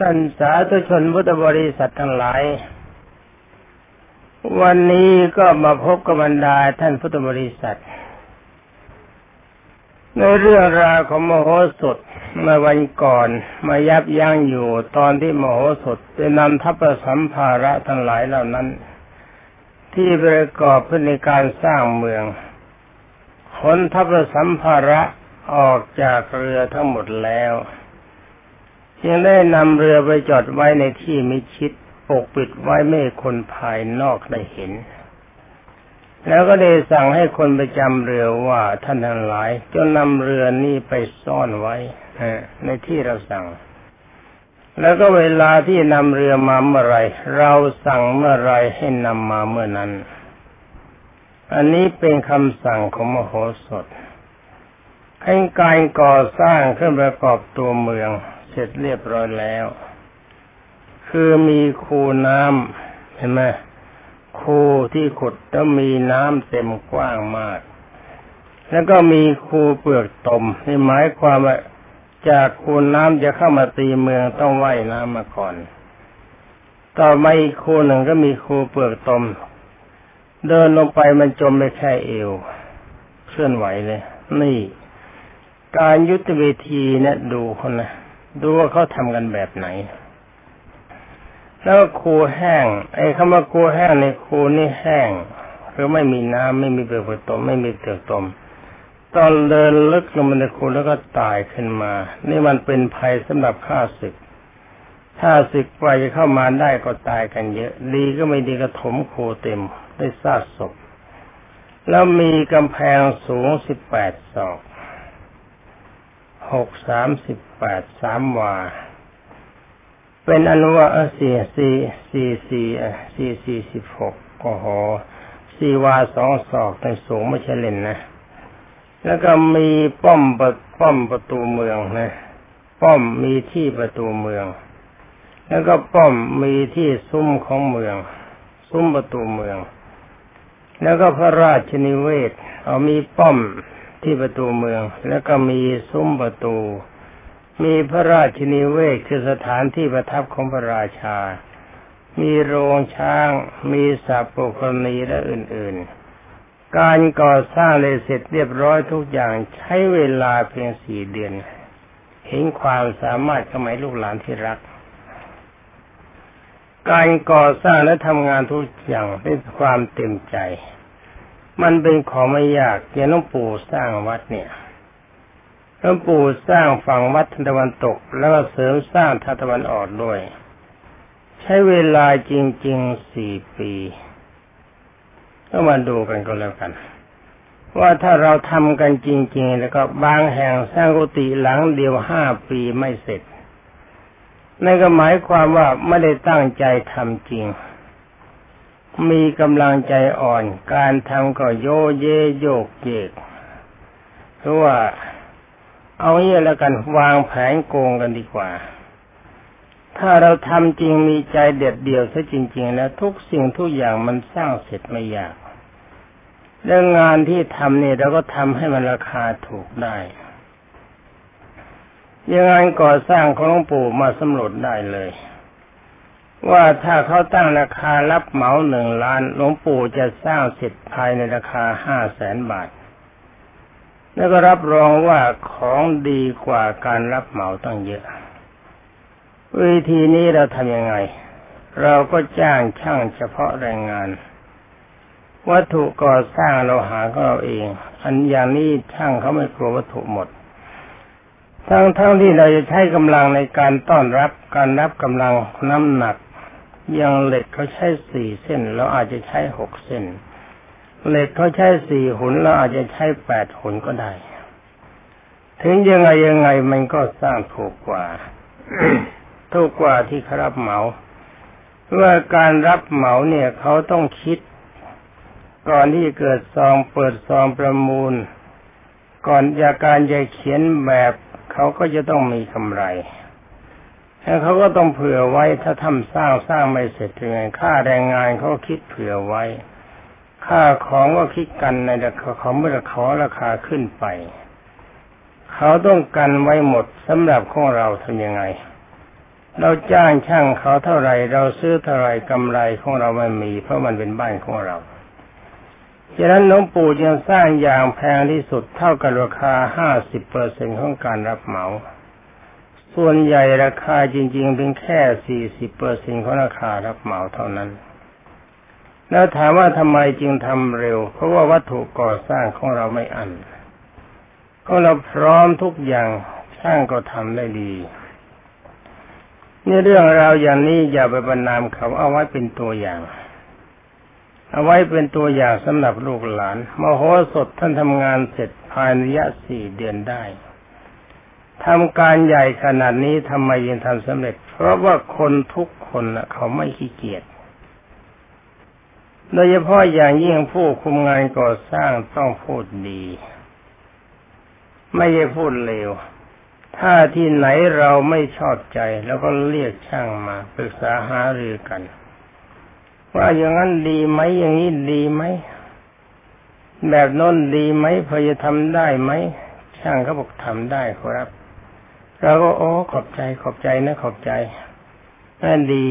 ท่านสาธุชนพุทธบริษัททั้งหลาย วันนี้ก็มาพบกับบรรดาท่านพุทธบริษัท ในเรื่องราวของมโหสถเมื่อวันก่อนมายับยั้งอยู่ตอนที่มโหสถจะนำทัพสัมภาระทั้งหลายเหล่านั้น ที่ประกอบขึ้นในการสร้างเมืองขนทัพสัมภาระออกจากเรือทั้งหมดแล้ว จึงได้นำเรือไปจอดไว้ในที่มิชิดปกปิดไว้ไม่คนภายนอกได้เห็น แล้วก็ได้สั่งให้คนไปจำเรือว่าท่านทั้งหลายจนนำเรือนี้ไปซ่อนไว้ในที่เราสั่ง แล้วก็เวลาที่นำเรือมาเมื่อไรเราสั่งเมื่อไรให้นำมาเมื่อนั้น อันนี้เป็นคำสั่งของมโหสถให้การก่อสร้างขึ้นประกอบตัวเมือง เสร็จเรียบร้อยแล้ว คือมีคูน้ำเห็นไหมคูที่ขุดแล้วมีน้ำเต็มกว้างมาก แล้วก็มีคูเปลือกตมนี่หมายความว่าจากคูน้ำจะเข้ามาตีเมืองต้องว่ายน้ำมาก่อน ต่อมาอีกคูหนึ่งก็มีคูเปลือกตม เดินลงไปมันจมไปแค่เอวเคลื่อนไหวเลย นี่ การยุทธวิธีเนี่ยดูคนนะ ดูว่าเขาทำกันแบบไหน แล้วครูแห้ง ไอ้คำว่าครูแห้งในครูนี่แห้งคือไม่มีน้ำไม่มีเปลือกตม ไม่มีเปลือกตม ตอนเดินลึกลงมาในคูแล้วก็ตายขึ้นมา นี่มันเป็นภัยสำหรับข้าศึกถ้าศึกไปจะเข้ามาได้ก็ตายกันเยอะ ดีก็ไม่ดีก็ถมคูเต็มได้ซากศพ แล้วมีกำแพงสูงสิบแปดศอกหกสามสิบ แปดสามวา เป็นอนุวาสี่สี่สี่สี่สี่สี่สิบหกโอ้โหสี่วาสองศอกเป็นสูงไม่ใช่เล่นนะ แล้วก็มีป้อมประป้อมประตูเมืองนะ ป้อมมีที่ประตูเมือง แล้วก็ป้อมมีที่ซุ้มของเมือง ซุ้มประตูเมือง แล้วก็พระราชนิเวศ เอามีป้อมที่ประตูเมือง แล้วก็มีซุ้มประตู มีพระราชินีเวศคือสถานที่ประทับของพระราชา มีโรงช้าง มีสับปุกณีและอื่น ๆ การก่อสร้างเลยเสร็จเรียบร้อยทุกอย่างใช้เวลาเพียงสี่เดือน เห็นความสามารถสมัยลูกหลานที่รัก การก่อสร้างและทำงานทุกอย่างด้วยความเต็มใจ มันเป็นของไม่ยากอย่างหลวงปู่สร้างวัดเนี่ย หลวงปู่สร้างฝั่งวัดตะวันตก แล้วก็เสริมสร้างทางตะวันออกด้วย ใช้เวลาจริงๆสี่ปีก็มาดูกันก็แล้วกัน ว่าถ้าเราทำกันจริง ๆ แล้วก็บางแห่งสร้างกุฏิหลังเดียวห้าปีไม่เสร็จนั่นก็หมายความว่าไม่ได้ตั้งใจทำจริง มีกำลังใจอ่อน การทำก็โยเยโยกเยกเพราะว่า เอาเงี้ยแล้วกันวางแผนโกงกันดีกว่า ถ้าเราทำจริงมีใจเด็ดเดี่ยวซะจริง ๆ แล้ว ทุกสิ่งทุกอย่างมันสร้างเสร็จไม่ยากเรื่องงานที่ทำเนี่ยเราก็ทำให้มันราคาถูกได้ยังงานก่อสร้างของหลวงปู่มาสำรวจได้เลย ว่าถ้าเขาตั้งราคารับเหมาหนึ่งล้านหลวงปู่จะสร้างเสร็จภายในราคาห้าแสนบาท แล้วก็รับรองว่าของดีกว่าการรับเหมาตั้งเยอะ วิธีนี้เราทำยังไง เราก็จ้างช่างเฉพาะแรงงาน วัตถุก่อสร้างเราหาก็เราเอง อันอย่างนี้ช่างเขาไม่กลัววัตถุหมด ทั้งทั้งที่เราจะใช้กำลังในการต้อนรับการรับกำลังน้ำหนักอย่างเหล็กเขาใช้สี่เส้นเราอาจจะใช้หกเส้น เหล็กเขาใช้สี่หุนเราอาจจะใช้แปดหุนก็ได้ ถึงยังไงยังไงมันก็สร้างถูกกว่าถูกกว่าที่เขารับเหมาว่าการรับเหมาเนี่ยเขาต้องคิด ก่อนที่เกิดซองเปิดซองประมูล ก่อนจากการจะเขียนแบบเขาก็จะต้องมีกำไรแล้วเขาก็ต้องเผื่อไว้ถ้าทำสร้างสร้างไม่เสร็จยังไงค่าแรงงานเขาคิดเผื่อไว้ ค่าของก็คิดกันในราคาเขาเมื่อขอราคาขึ้นไป เขาต้องกันไว้หมดสำหรับของเราทำยังไง เราจ้างช่างเขาเท่าไรเราซื้อเท่าไรกำไรของเราไม่มี เพราะมันเป็นบ้านของเราฉะนั้นหลวงปู่จึงสร้างอย่างแพงที่สุดเท่ากับราคาห้าสิบเปอร์เซ็นของการรับเหมา ส่วนใหญ่ราคาจริง ๆ เป็นแค่สี่สิบเปอร์เซ็นของราคารับเหมาเท่านั้น แล้วถามว่าทำไมจึงทำเร็ว เพราะว่าวัตถุก่อสร้างของเราไม่อันก็เราพร้อมทุกอย่างช่างก็ทำได้ดีนี่เรื่องราวอย่างนี้อย่าไปบรรนามเขาเอาไว้เป็นตัวอย่าง เอาไว้เป็นตัวอย่างสำหรับลูกหลานมโหสถท่านทำงานเสร็จภายในระยะสี่เดือนได้ทำการใหญ่ขนาดนี้ทำไมยังทำสำเร็จ เพราะว่าคนทุกคนเขาไม่ขี้เกียจ โดยเฉพาะอย่างยิ่งผู้คุมงานก่อสร้างต้องพูดดี ไม่ใช่พูดเลว ถ้าที่ไหนเราไม่ชอบใจ แล้วก็เรียกช่างมาปรึกษาหารือกัน ว่าอย่างนั้นดีไหมอย่างนี้ดีไหมแบบน้นดีไหมพอจะทำได้ไหมช่างเขาบอกทำได้ครับเราก็โอ้ขอบใจขอบใจนะขอบใจนั่นดี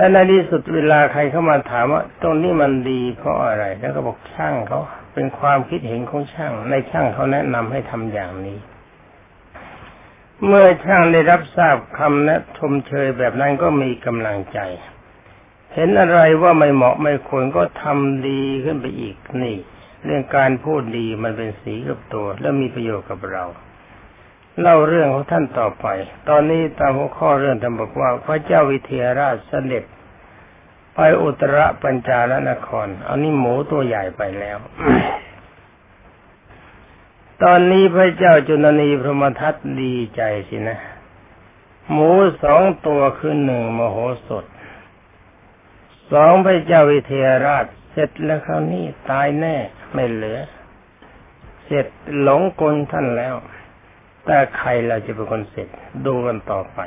แล้วในที่สุดเวลาใครเข้ามาถามว่า ตรงนี้มันดีเพราะอะไร แล้วก็บอกช่างเขาเป็นความคิดเห็นของช่าง ในช่างเขาแนะนำให้ทำอย่างนี้ เมื่อช่างได้รับทราบคำและชมเชยแบบนั้นก็มีกำลังใจ เห็นอะไรว่าไม่เหมาะไม่ควรก็ทำดีขึ้นไปอีกนี่ เรื่องการพูดดีมันเป็นสีกับตัว และมีประโยชน์กับเรา เล่าเรื่องของท่านต่อไป ตอนนี้ตามหัวข้อเรื่องท่านบอกว่า พระเจ้าวิเทหราชเสด็จ ไปอุตรปัญจาลนครอานี่หมูตัวใหญ่ไปแล้ว ตอนนี้พระเจ้าจุลนีพรหมทัตดีใจสินะ หมูสองตัวคือหนึ่งมโหสถ สองพระเจ้าวิเทหราชเสร็จแล้วคราวนี้ตายแน่ไม่เหลือ เสร็จหลงกลท่านแล้ว แต่ใครเราจะเป็นคนเสร็จดูกันต่อไป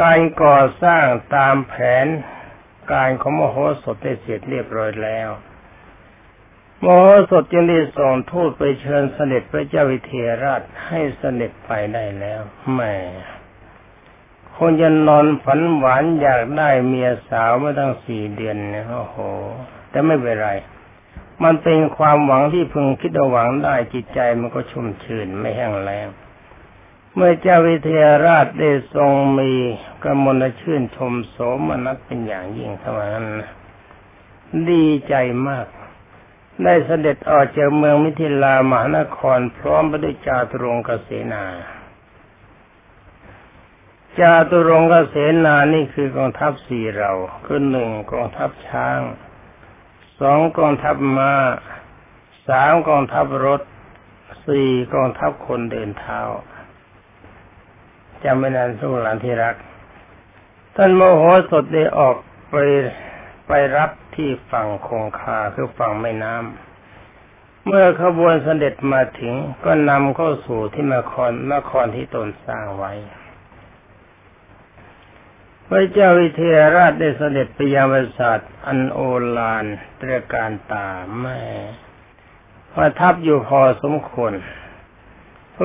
การก่อสร้างตามแผนการของมโหสถได้เสร็จเรียบร้อยแล้ว มโหสถจึงได้ส่งทูตไปเชิญเสด็จพระเจ้าวิเทหราชให้เสด็จไปได้แล้วแม่คนจะนอนฝันหวานอยากได้เมียสาวมาตั้งสี่เดือนเนี่ยโอ้โห แต่ไม่เป็นไร มันเป็นความหวังที่พึงคิดหวังได้จิตใจมันก็ชุ่มชื่นไม่แห้งแล้งเมื่อเจ้าวิเทหราชได้ทรงมีกมลชื่นชมโสมนัสเป็นอย่างยิ่งเท่านั้นดีใจมาก ได้เสด็จออกจากเมืองมิถิลามหานครพร้อมไปด้วยจาตุรงกเสนา จาตุรงกเสนานี่คือกองทัพสี่เรา คือหนึ่งกองทัพช้าง สองกองทัพมา้าสามกองทัพรถสี่กองทัพคนเดินเท้าจำไม่นานสุหลานที่รัก ท่านโมโหสดได้ออกไปไปรับที่ฝั่งคงคาคือฝั่งแม่น้ำ เมื่อขบวนเสด็จมาถึงก็นำเข้าสู่ที่นครนครที่ตนสร้างไว้ พระเจ้าวิเทหราชได้เสด็จไปยังปราสาทอันโอฬารตรการตาแม่ประทับอยู่พอสมควร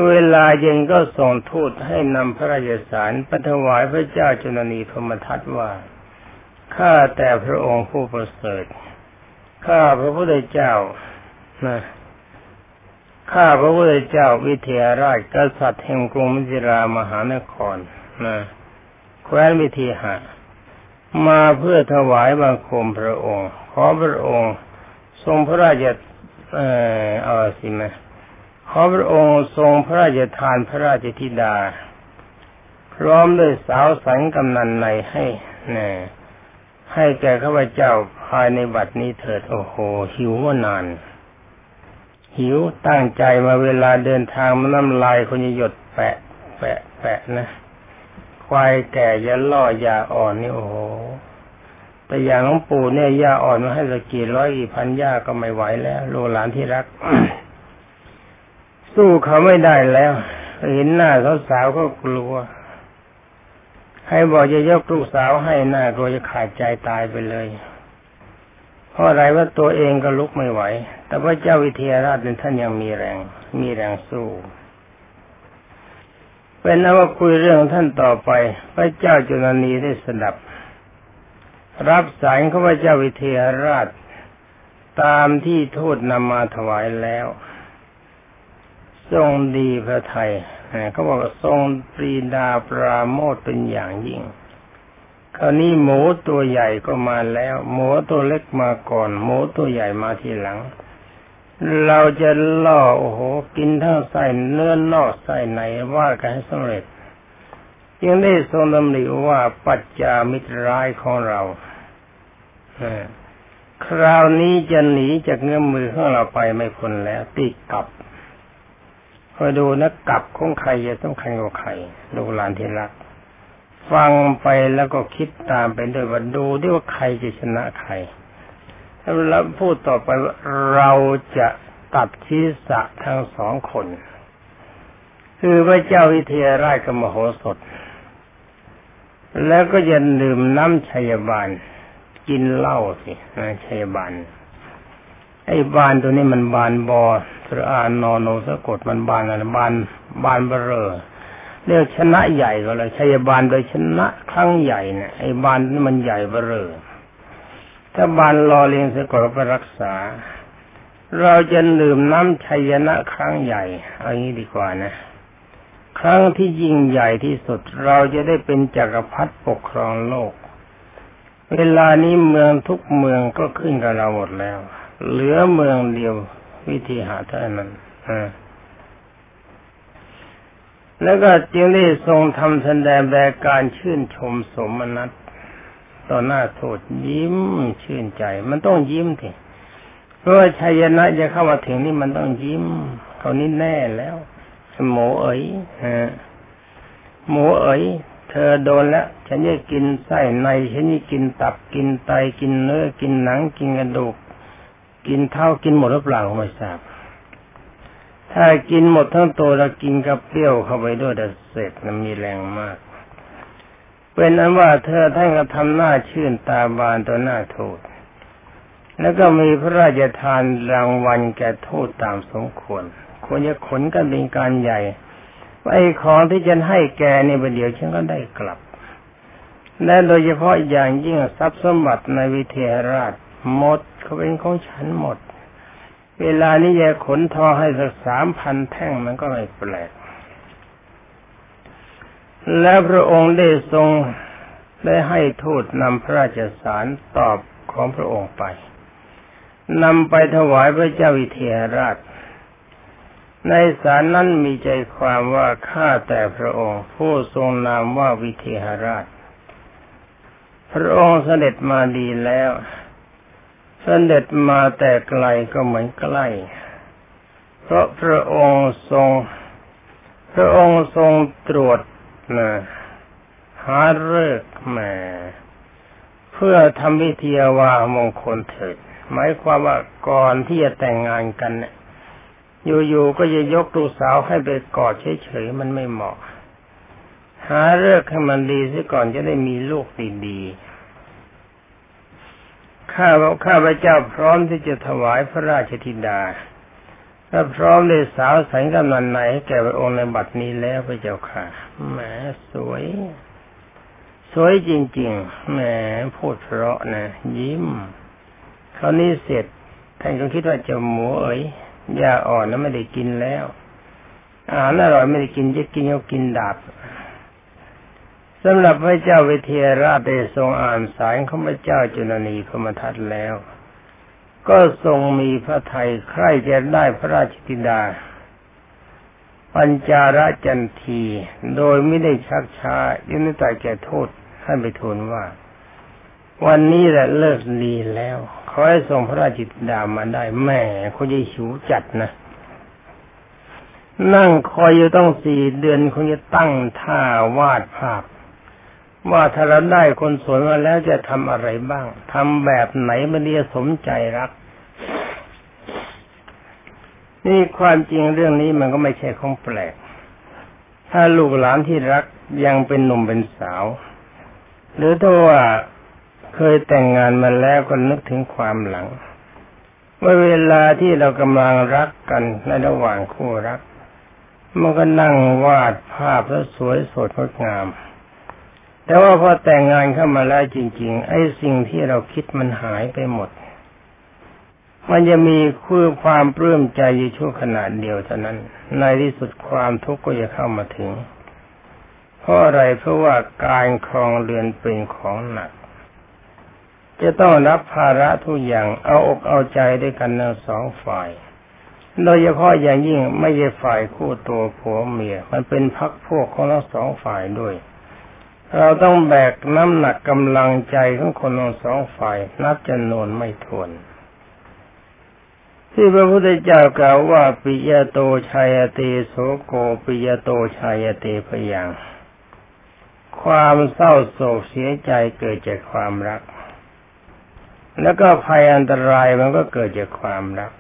เวลาเย็นก็ส่งทูตให้นำพระราชสารปถวายพระเจ้าจุนนีพมทัตว่า ข้าแต่พระองค์ผู้ประเสริฐ ข้าพระพุทธเจ้านะข้าพระพุทธเจ้าวิเทหราชกษัตริย์แห่งกรุงมิถิรามหานครนะ แคว้นวิเทหะ มาเพื่อถวายบังคมพระองค์ ขอพระองค์ ทรงพระราชเอ่อเอาสิมาขอพระองค์ทรงพระราชทานพระราชธิดา พร้อมด้วยสาวสังกำนันในให้แน่ให้แก่ข้าพเจ้าภายในบัดนี้เถิดโอ้โห หิวว่านาน หิวตั้งใจมาเวลาเดินทางมันน้ำลายคนหยดแปะ แปะ แปะนะ ควายแก่ยาล่อยาอ่อนนี่โอ้โหแต่อย่างหลวงปู่เนี่ยยาอ่อนมาให้สักกี่ร้อยกี่พันยาก็ไม่ไหวแล้วโลหลานที่รัก สู้เขาไม่ได้แล้ว เห็นหน้าสาวๆก็กลัว ให้บอกจะยกลูกสาวให้หน้ากลัวจะขาดใจตายไปเลย เพราะอะไรว่าตัวเองก็ลุกไม่ไหว แต่พระเจ้าวิเทหราชเป็นท่านยังมีแรง มีแรงสู้ เป็นนว่าคุยเรื่องท่านต่อไป พระเจ้าจุลนีได้สดับ รับสายข้าพเจ้าวิเทหราช ตามที่ทูตนำมาถวายแล้ว ทรงดีพระไทยเขาบอกทรงปรีดาปราโมทเป็นอย่างยิ่งคราวนี้หมูตัวใหญ่ก็มาแล้ว หมูตัวเล็กมาก่อน หมูตัวใหญ่มาทีหลัง เราจะล่อโอ้โห กินทั้งใส่เนื้อนอกใส่ในว่ากันให้สำเร็จยังได้ทรงดำริว่าปัจจามิตรร้ายของเราคราวนี้จะหนีจากเงื้อมือของเราไปไม่พ้นแล้วติดกับคอยดูนะกับของใครจะต้องใครกับใครลูหลานที่รัก ฟังไปแล้วก็คิดตามไปด้วยว่าดูด้วยว่าใครจะชนะใคร แล้วพูดต่อไปว่าเราจะตัดชีสะทั้งสองคน คือพระเจ้าวิเทหราชกมโหสถ แล้วก็จะดื่มน้ำชัยบาลกินเหล้าสินะชัยบาลไอ้บานตัวนี้มันบานบอสระอานนอนโนสะกดมันบานอะไรบานบานเบรอเรียกชนะใหญ่ก็เลยชัยบาลโดยชนะครั้งใหญ่เนี่ยไอ้บานนี่มันใหญ่เบรอ ถ้าบานรอเลียงสะกดไปรักษา เราจะดื่มน้ำชัยนะครั้งใหญ่เอางี้ดีกว่านะ ครั้งที่ยิ่งใหญ่ที่สุด เราจะได้เป็นจักรพรรดิปกครองโลก เวลานี้เมืองทุกเมืองก็ขึ้นกับเราหมดแล้ว เหลือเมืองเดียววิธีหาเท่านั้นแล้วก็จึงได้ทรงทำแสดงแบบการชื่นชมสมนัต ต่อหน้าโทษยิ้มชื่นใจ มันต้องยิ้มทีเพราะชัยนะจะเข้ามาถึงนี่มันต้องยิ้มเขานี่แน่แล้วหมูเอ๋ยหมูเอ๋ยเธอโดนแล้วฉันจะกินไส้ในฉันจะกินตับกินไตกินเนื้อกินหนังกินกระดูก กินเท่ากินหมดหรือเปล่าไม่ทราบถ้ากินหมดทั้งตัวแล้วกินกับเปรี้ยวเข้าไปด้วยแต่เสร็จมันมีแรงมาก เป็นนั้นว่าเธอท่านก็ทำหน้าชื่นตาบานตัวหน้าโทษ แล้วก็มีพระราชทานรางวัลแก่โทษตามสมควร ควรจะขนกันเป็นการใหญ่ไอ้ของที่จะให้แกในประเดี๋ยวฉันก็ได้กลับ และโดยเฉพาะอย่างยิ่งทรัพย์สมบัติในวิเทหราชหมดเขาเป็นของฉันหมด เวลานี้จะขนทองให้สักสามพันแท่งมันก็ไม่แปลก แล้วพระองค์ได้ทรงได้ให้ทูตนำพระราชสารตอบของพระองค์ไปนำไปถวายพระเจ้าวิเทหราช ในสารนั้นมีใจความว่าข้าแต่พระองค์ ผู้ทรงนามว่าวิเทหราช พระองค์เสด็จมาดีแล้ว เสด็จมาแต่ไกลก็เหมือนใกล้ เพราะพระองค์ทรง พระองค์ทรงตรวจ นะหาเลิกแม่เพื่อทำวิธีวามงคลเถิดหมายความว่าก่อนที่จะแต่งงานกันเนี่ยอยู่ๆก็จะยกลูกสาวให้ไปกอดเฉยๆมันไม่เหมาะ หาเลิกให้มันดีซะก่อนจะได้มีลูกดีๆข้าข้าพระเจ้าพร้อมที่จะถวายพระราชธิดา ถ้าพร้อมได้สาวแสงกำนันไหนแก่พระองค์ในบัดนี้แล้วพระเจ้าค่ะแหมสวย สวยจริงๆแหมพูดเพราะนะยิ้มคราวนี้เสร็จท่านก็คิดว่าจะหมูเอ๋ยยาอ่อนแล้วไม่ได้กินแล้วอาหารอร่อยไม่ได้กินจะกินเอากินดาบสำหรับพระเจ้าวิเทหราชได้ทรงอ่านสายของพระเจ้าจุลนีพมทัตแล้ว ก็ทรงมีพระทัยใคร่จะได้พระราชธิดา ปัญจาระจันที โดยไม่ได้ชักช้ายินดีแก่โทษท่านไปทูลว่า วันนี้แหละเลิกดีแล้วขอให้ส่งพระราชธิดามาได้แม่เขาจะหิวจัดนะนั่งคอยอยู่ต้องสี่เดือนคงจะตั้งท่าวาดภาพ ว่าถ้าเราได้คนสวยมาแล้วจะทำอะไรบ้าง ทำแบบไหนมันเรียสมใจรัก นี่ความจริงเรื่องนี้มันก็ไม่ใช่ของแปลก ถ้าลูกหลานที่รักยังเป็นหนุ่มเป็นสาว หรือถ้าว่าเคยแต่งงานมาแล้วก็นึกถึงความหลังว่าเวลาที่เรากำลังรักกันในระหว่างคู่รัก มันก็นั่งวาดภาพแล้วสวยสดงดงาม แต่ว่าพอแต่งงานเข้ามาแล้วจริง ๆ ไอ้สิ่งที่เราคิดมันหายไปหมด มันจะมีคือความปลื้มใจอยู่ชั่วขณะเดียวเท่านั้น ในที่สุดความทุกข์ก็จะเข้ามาถึง เพราะอะไรเพราะว่าการครองเรือนเป็นของหนัก จะต้องรับภาระทุกอย่างเอาอกเอาใจด้วยกันทั้งสองฝ่ายโดยเฉพาะอย่างยิ่งไม่ใช่ฝ่ายคู่ตัวผัวเมีย มันเป็นพักพวกของทั้งสองฝ่ายด้วย เราต้องแบกน้ำหนักกำลังใจของคนทั้งสองฝ่าย นับจำนวนไม่ถ้วน ที่พระพุทธเจ้ากล่าวว่าปิยโตชัยเตโสโกปิยโตชัยเตพยังความเศร้าโศกเสียใจเกิดจากความรัก แล้วก็ภัยอันตรายมันก็เกิดจากความรัก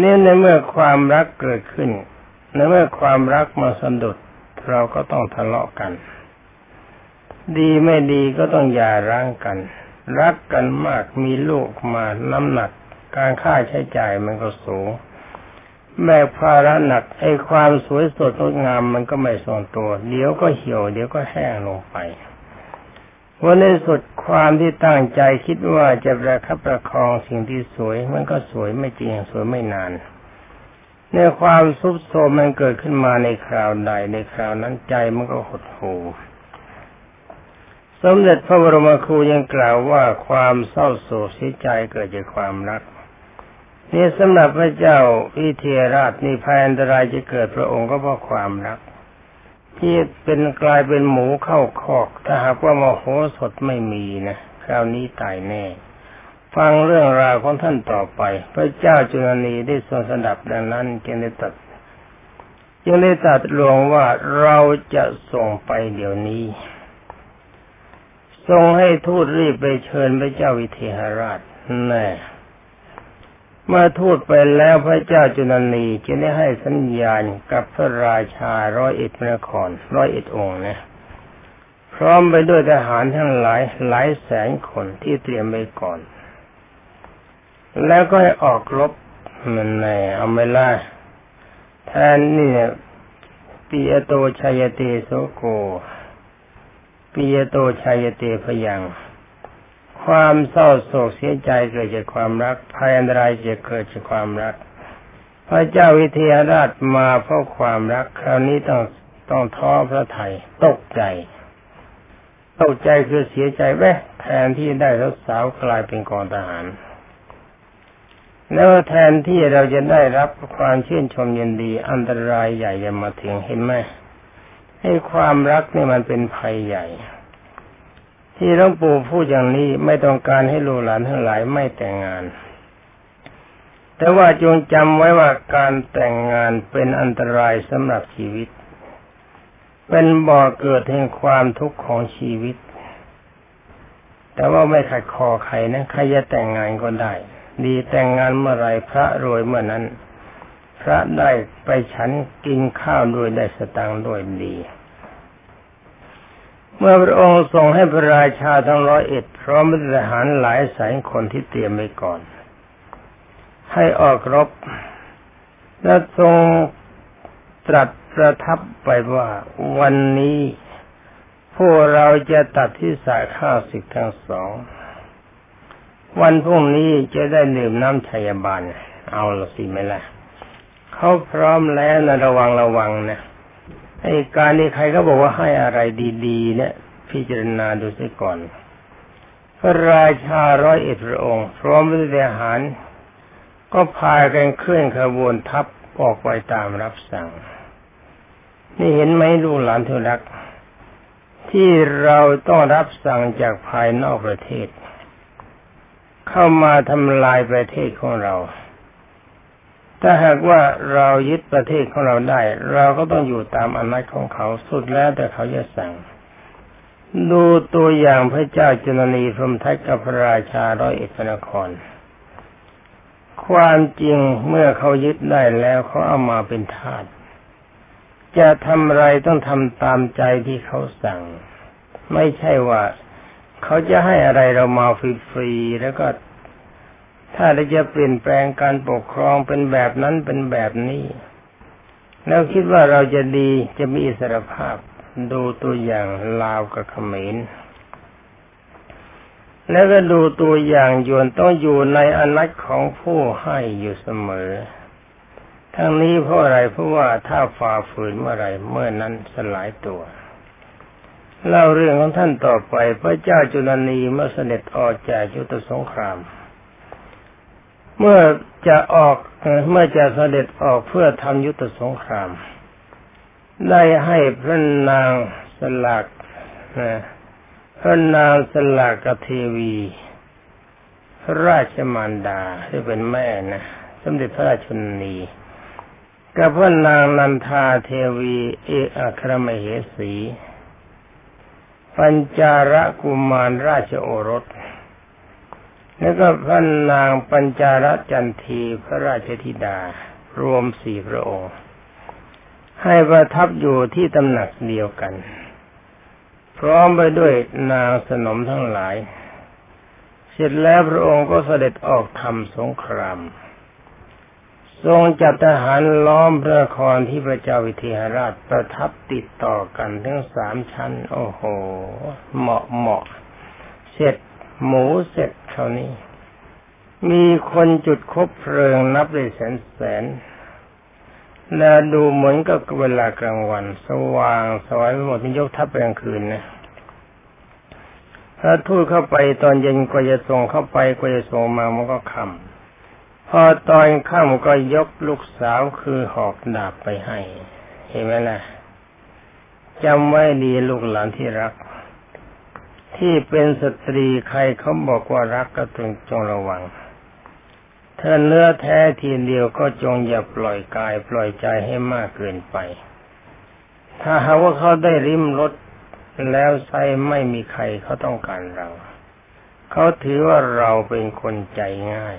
นี่ในเมื่อความรักเกิดขึ้น ในเมื่อความรักมาสะดุดเราก็ต้องทะเลาะกัน ดีไม่ดีก็ต้องอย่าร้างกัน รักกันมากมีลูกมาน้ำหนัก การค่าใช้จ่ายมันก็สูงแม่ภาระหนักไอ้ความสวยสดงดงามมันก็ไม่ทรงตัว เดี๋ยวก็เหี่ยวเดี๋ยวก็แห้งลงไปวันในสุดความที่ตั้งใจคิดว่าจะประคับประคองสิ่งที่สวย มันก็สวยไม่จริงสวยไม่นานในความซุบโซมมันเกิดขึ้นมาในคราวใดในคราวนั้นใจมันก็หดหู่ สมเด็จพระบรมครูยังกล่าวว่าความเศร้าโศกเสียใจเกิดจากความรักนี่สำหรับพระเจ้าวิเทหราชนี่ภัยอันตรายจะเกิดพระองค์ก็เพราะความรัก ที่เป็นกลายเป็นหมูเข้าคอก ถ้าหากว่ามโหสถไม่มีนะคราวนี้ตายแน่ ฟังเรื่องราวของท่านต่อไป พระเจ้าจุลนีได้ทรงสดับดังนั้นจึงได้ตัดจึงได้ตัดลวงว่าเราจะส่งไปเดี๋ยวนี้ ทรงให้ทูตรีบไปเชิญพระเจ้าวิเทหราชแน่เมื่อทูตไปแล้วพระเจ้าจุลนีจึงได้ให้สัญญาณกับพระราชาร้อยเอ็ดนครร้อยเอ็ดองค์นะพร้อมไปด้วยทหารทั้งหลายหลายแสนคนที่เตรียมไว้ก่อน แล้วก็ให้ออกรบมันแน่เอาไม่ล่ะแทนนี่ปียโตชัยเตโสโก ปียโตชัยเตพยังความเศร้าโศกเสียใจเกิดจากความรักภัยอันตรายจะเกิดจากความรัก พระเจ้าวิเทหราชมาเพราะความรัก คราวนี้ต้องต้องท้อพระไทยตกใจตกใจคือเสียใจแวะแทนที่ได้รถสาวกลายเป็นกองทหาร แล้วแทนที่เราจะได้รับความชื่นชมยินดีอันตรายใหญ่จะมาถึงเห็นไหม ให้ความรักนี่มันเป็นภัยใหญ่ ที่หลวงปู่พูดอย่างนี้ไม่ต้องการให้ลูกหลานทั้งหลายไม่แต่งงาน แต่ว่าจงจำไว้ว่าการแต่งงานเป็นอันตรายสำหรับชีวิต เป็นบ่อเกิดแห่งความทุกข์ของชีวิต แต่ว่าไม่ขัดคอใครนะใครจะแต่งงานก็ได้ ดีแต่งงานเมื่อไรพระรวยเมื่อนั้น พระได้ไปฉันกินข้าวด้วยได้สตังด้วยดี เมื่อพระองค์ทรงให้พระราชาทั้งร้อยเอ็ดพร้อมทหารหลายแสนคนที่เตรียมไว้ก่อน ให้ออกรบ และทรงตรัสประทับไปว่าวันนี้พวกเราจะตัดที่สายข้าศึกทั้งสอง วันพรุ่งนี้จะได้ดื่มน้ำชัยบาลเอาละสิไหมล่ะ เขาพร้อมแล้วนะระวังระวังนะไอ้การนี้ใครก็บอกว่าให้อะไรดีๆ เนี่ย พิจารณาดูสิก่อน พระราชาร้อยเอ็ดพระองค์ พร้อมด้วยทหาร ก็พากันเคลื่อนขบวนทัพออกไปตามรับสั่ง นี่เห็นไหมลูกหลานทุรัก ที่เราต้องรับสั่งจากภายนอกประเทศ เข้ามาทำลายประเทศของเรา ถ้าหากว่าเรายึดประเทศของเราได้ เราก็ต้องอยู่ตามอำนาจของเขาสุดแล้วแต่เขาจะสั่ง ดูตัวอย่างพระเจ้าจุลนีพรมทัตกับพระราชาร้อยเอกนคร ความจริงเมื่อเขายึดได้แล้วเขาเอามาเป็นทาสจะทำอะไรต้องทำตามใจที่เขาสั่ง ไม่ใช่ว่าเขาจะให้อะไรเรามาฟรีๆแล้วก็ ถ้าเราจะเปลี่ยนแปลงการปกครองเป็นแบบนั้นเป็นแบบนี้ แล้วคิดว่าเราจะดีจะมีอิสรภาพดูตัวอย่างลาวกับเขมรแล้วก็ดูตัวอย่างยวนต้องอยู่ในอนัตของผู้ให้อยู่เสมอ ทั้งนี้เพราะอะไรเพราะว่าถ้าฝ่าฝืนเมื่อไรเมื่อนั้นสลายตัวเล่าเรื่องของท่านต่อไป พระเจ้าจุลนีเมื่อเสด็จออกจากยุทธสงคราม เมื่อจะออกเมื่อจะเสด็จออกเพื่อทำยุทธสงคราม ได้ให้พระนางสลักนะพระนางสลากเทวีพระราชมารดาที่เป็นแม่นะสมเด็จพระราชชนีกับพระนางนันทาเทวีเอกอัครมเหสี ปัญจาระกุมารราชโอรส แล้วก็พระนางปัญจาระจันทีพระราชธิดา รวมสี่พระองค์ ให้ประทับอยู่ที่ตำหนักเดียวกัน พร้อมไปด้วยนางสนมทั้งหลาย เสร็จแล้วพระองค์ก็เสด็จออกทำสงคราม ทรงจัดทหารล้อมพระนครที่พระเจ้าวิเทหราชประทับติดต่อกันทั้งสามชั้น โอ้โห เหมาะเหมาะเสร็จ หมูเสร็จเท่านี้ มีคนจุดคบเพลิงนับได้แสนแสน และดูเหมือนกับเวลากลางวัน สว่างสวยไปหมดนี่ยกทัพกลางคืนนะถ้าทูตเข้าไปตอนเย็นก็จะส่งเข้าไปก็จะส่งมามันก็ค่ำพอตอนค่ำก็ยกลูกสาวคือหอกดาบไปให้ เห็นไหมล่ะจำไว้ดีลูกหลานที่รัก ที่เป็นสตรีใครเขาบอกว่ารักก็ต้องจงระวังถ้าเนื้อแท้ทีเดียวก็จงอย่าปล่อยกายปล่อยใจให้มากเกินไป ถ้าหากว่าเขาได้ริมรถแล้วใส่ไม่มีใครเขาต้องการเรา เขาถือว่าเราเป็นคนใจง่าย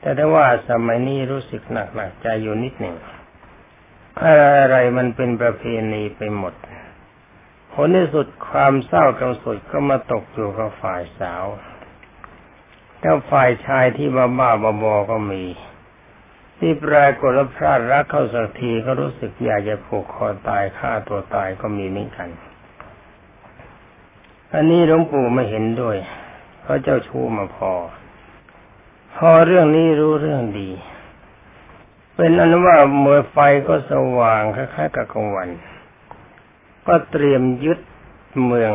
แต่ถ้าว่าสมัยนี้รู้สึกหนักหนักใจอยู่นิดหนึ่งอะไรอะไรมันเป็นประเพณีไปหมด ผลที่สุดความเศร้ากำสุดก็มาตกอยู่กับฝ่ายสาวแล้วฝ่ายชายที่บ้าบ้าบอบอก็มี ที่ปรากฏว่าพลาดรักเข้าสักทีก็รู้สึกอยากจะผูกคอตายฆ่าตัวตายก็มีเหมือนกัน อันนี้หลวงปู่ไม่เห็นด้วย เพราะเจ้าชู้มาพอ พอเรื่องนี้รู้เรื่องดี เป็นอันว่าเมื่อไฟก็สว่างคล้ายๆกับกลางวัน ก็เตรียมยึดเมือง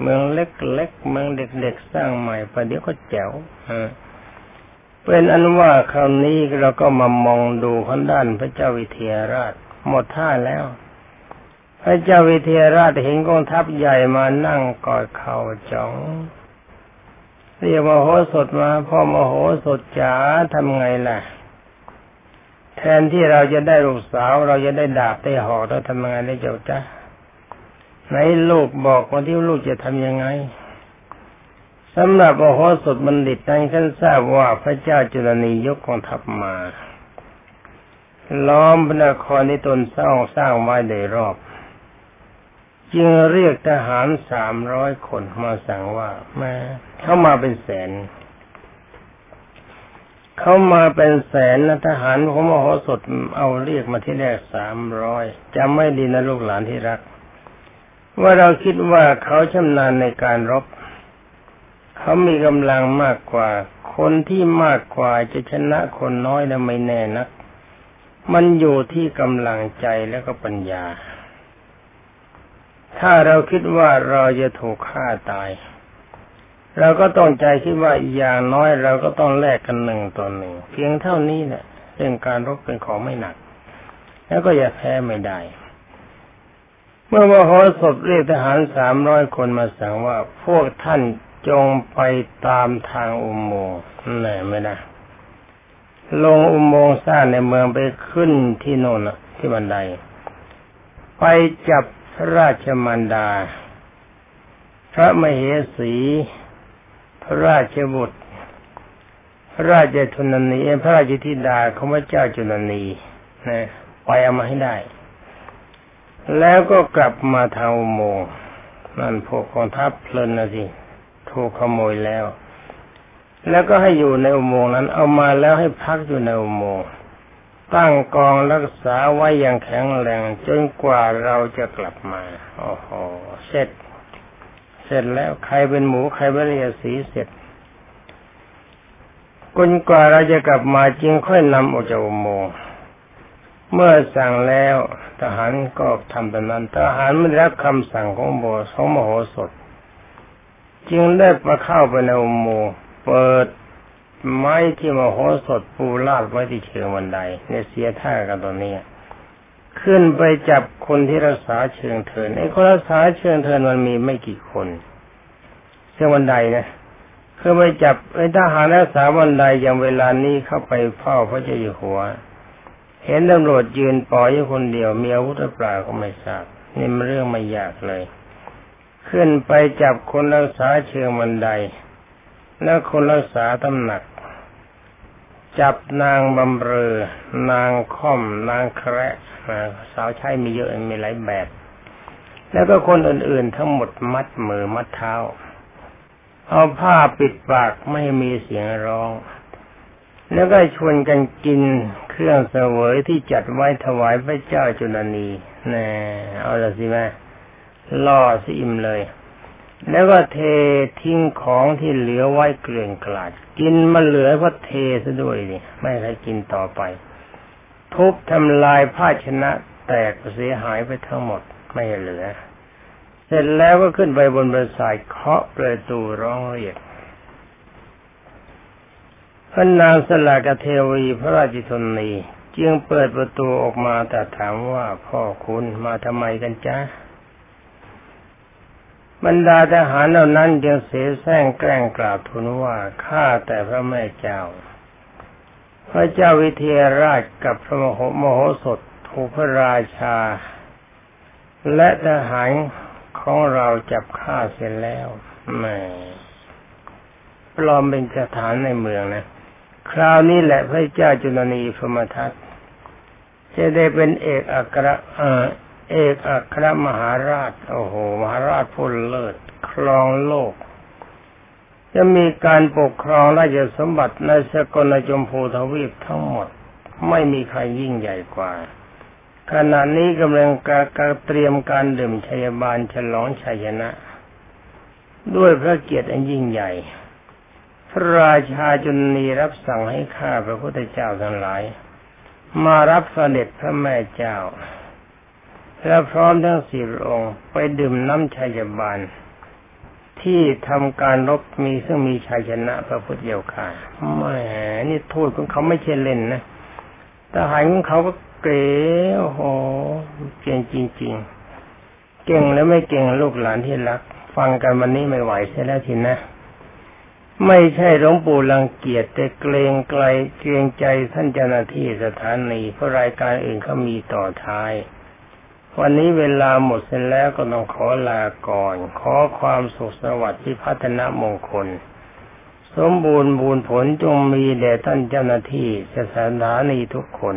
เมืองเล็กๆเมืองเด็กๆสร้างใหม่ประเดี๋ยวก็แจ๋วเป็นอันว่าคราวนี้เราก็มามองดูข้างด้านพระเจ้าวิเทหราช หมดท่าแล้ว พระเจ้าวิเทหราชเห็นกองทัพใหญ่มานั่งกอดเข่าจ้องเรียกมโหสถมาพ่อมโหสถจ๋าทำไงล่ะ แทนที่เราจะได้ลูกสาว เราจะได้ดาบได้หอกเราทำงไงได้เจ้าจ้า ไหนลูกบอกว่าที่ลูกจะทำยังไงสำหรับโอโหสถบัณฑิตนั้นท่านทราบว่าพระเจ้าจุลนียกกองทัพมา ล้อมพระนครที่ตนสร้างสร้างไว้โดยรอบ จึงเรียกทหารสามร้อยคนมาสั่งว่าม่เข้ามาเป็นแสนเข้ามาเป็นแสนนะทหารของมโหสถเอาเรียกมาที่แรกสามร้อยจำไม่ดีนะลูกหลานที่รัก ว่าเราคิดว่าเขาชำนาญในการรบ เขามีกำลังมากกว่า คนที่มากกว่าจะชนะคนน้อยนะไม่แน่นักมันอยู่ที่กำลังใจแล้วก็ปัญญา ถ้าเราคิดว่าเราจะถูกฆ่าตาย เราก็ต้องใจคิดว่าอย่างน้อยเราก็ต้องแลกกันหนึ่งต่อหนึ่ง เพียงเท่านี้เนี่ยเรื่องการรบเป็นของไม่หนัก แล้วก็อย่าแพ้ไม่ได้ เมื่อมโหสถเรียกทหารสามร้อยคนมาสั่งว่า พวกท่านจงไปตามทางอุโมงค์ไหนไม่ได้ลงอุโมงค์สร้างในเมืองไปขึ้นที่โน่นที่บันได ไปจับพระราชมารดา พระมเหสี พระราชบุตร พระราชทุนนีพระราชธิดาของพระเจ้าจุลนีนะไปเอามาให้ได้ แล้วก็กลับมาทางอุโมงค์นั่นพวกกองทัพเพลินนะสิถูกขโมยแล้ว แล้วก็ให้อยู่ในอุโมงค์นั้น เอามาแล้วให้พักอยู่ในอุโมงค์ตั้งกองรักษาไว้อย่างแข็งแรงจนกว่าเราจะกลับมาโอ้โหเสร็จ เสร็จแล้วใครเป็นหมูใครเป็นเรียสีเสร็จจนกว่าเราจะกลับมาจึงค่อยนำออกจากอุโมงค์ เมื่อสั่งแล้วทหารก็ทำตามนั้นทหารไม่ได้รับคำสั่งของโบสของมโหสถ จึงได้มาเข้าไปในอุโมงค์เปิดไม้ที่มโหสถปูลาดไว้ที่เชิงบันไดเนี่ยเสียท่ากันตรงนี้ขึ้นไปจับคนที่รักษาเชิงเทินไอ้คนรักษาเชิงเทินมันมีไม่กี่คนเชิงบันไดนะคือไปจับไอ้ทหารรักษาบันไดอย่างเวลานี้เข้าไปเฝ้าพระเจ้าอยู่หัว เห็นตำรวจยืนปล่อยอยู่คนเดียวมีอาวุธเปล่าก็ไม่ทราบนี่มันเรื่องไม่ยากเลย ขึ้นไปจับคนรักษาเชิงบันได แล้วคนรักษาตำหนัก จับนางบำเรอนางค่อม นางแคระสาวใช้มีเยอะมีหลายแบบ แล้วก็คนอื่นๆทั้งหมดมัดมือมัดเท้า เอาผ้าปิดปากไม่มีเสียงร้องแล้วก็ชวนกันกิน เครื่องเสวยที่จัดไว้ถวายพระเจ้าจุลนีแน่เอาละสิแม่ล่อสิอิ่มเลย แล้วก็เททิ้งของที่เหลือไว้เกลื่อนกลาด กินมาเหลือก็เทซะด้วยนี่ไม่ให้กินต่อไป ทุบทำลายภาชนะแตกเสียหายไปทั้งหมดไม่เหลือ เสร็จแล้วก็ขึ้นไปบนบรสายเคาะประตูร้องเรียก พระนางสลากเทวีพระราชชนีจึงเปิดประตูออกมาแต่ถามว่าพ่อคุณมาทำไมกันจ๊ะบรรดาทหารเหล่านั้นยังเสียแซงแกล้งกราบทูลว่าข้าแต่พระแม่เจ้า พระเจ้าวิเทหราชกับพระมโหมโหสถถูกพระราชา และทหารของเราจับฆ่าเสร็จแล้วแม่ปลอมเป็นสถานในเมืองนะ คราวนี้แหละพระเจ้าจุลนีพมทัตจะได้เป็นเอกอัครเอกอัครมหาราช โอ้โห มหาราชผู้เลิศครองโลก จะมีการปกครองราชสมบัติในสกลจมพูทวีปทั้งหมด ไม่มีใครยิ่งใหญ่กว่า ขณะนี้กำลังการเตรียมการดื่มชัยบาลฉลองชัยชนะ ด้วยพระเกียรติอันยิ่งใหญ่ พระราชาจุนีรับสั่งให้ข้าพระพุทธเจ้าทั้งหลาย มารับเสด็จพระแม่เจ้า และพร้อมทั้งสี่องค์ไปดื่มน้ำชัยบาลที่ทำการรบมีซึ่งมีชัยชนะพระพุทธเจ้าค่ะไม่นี่โทษของเขาไม่ใช่เล่นนะทหารของเขาก็เก๋โอ้โหเก่งจริง ๆ เก่งแล้วไม่เก่งลูกหลานที่รัก ฟังกันวันนี้ไม่ไหวใช่แล้วทีนะ ไม่ใช่หลวงปู่รังเกียจแต่เกรงไกลเกรงใจท่านเจ้าหน้าที่สถานีเพราะรายการอื่นเขามีต่อท้าย วันนี้เวลาหมดเสร็จแล้วก็ต้องขอลาก่อน ขอความสุขสวัสดิ์ที่พัฒนามงคล สมบูรณ์บูรณ์ผลจงมีแด่ท่านเจ้าหน้าที่สถานีทุกคน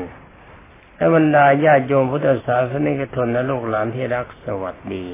และบรรดาญาโยมพุทธศาสนิกชนและลูกหลานที่รักสวัสดี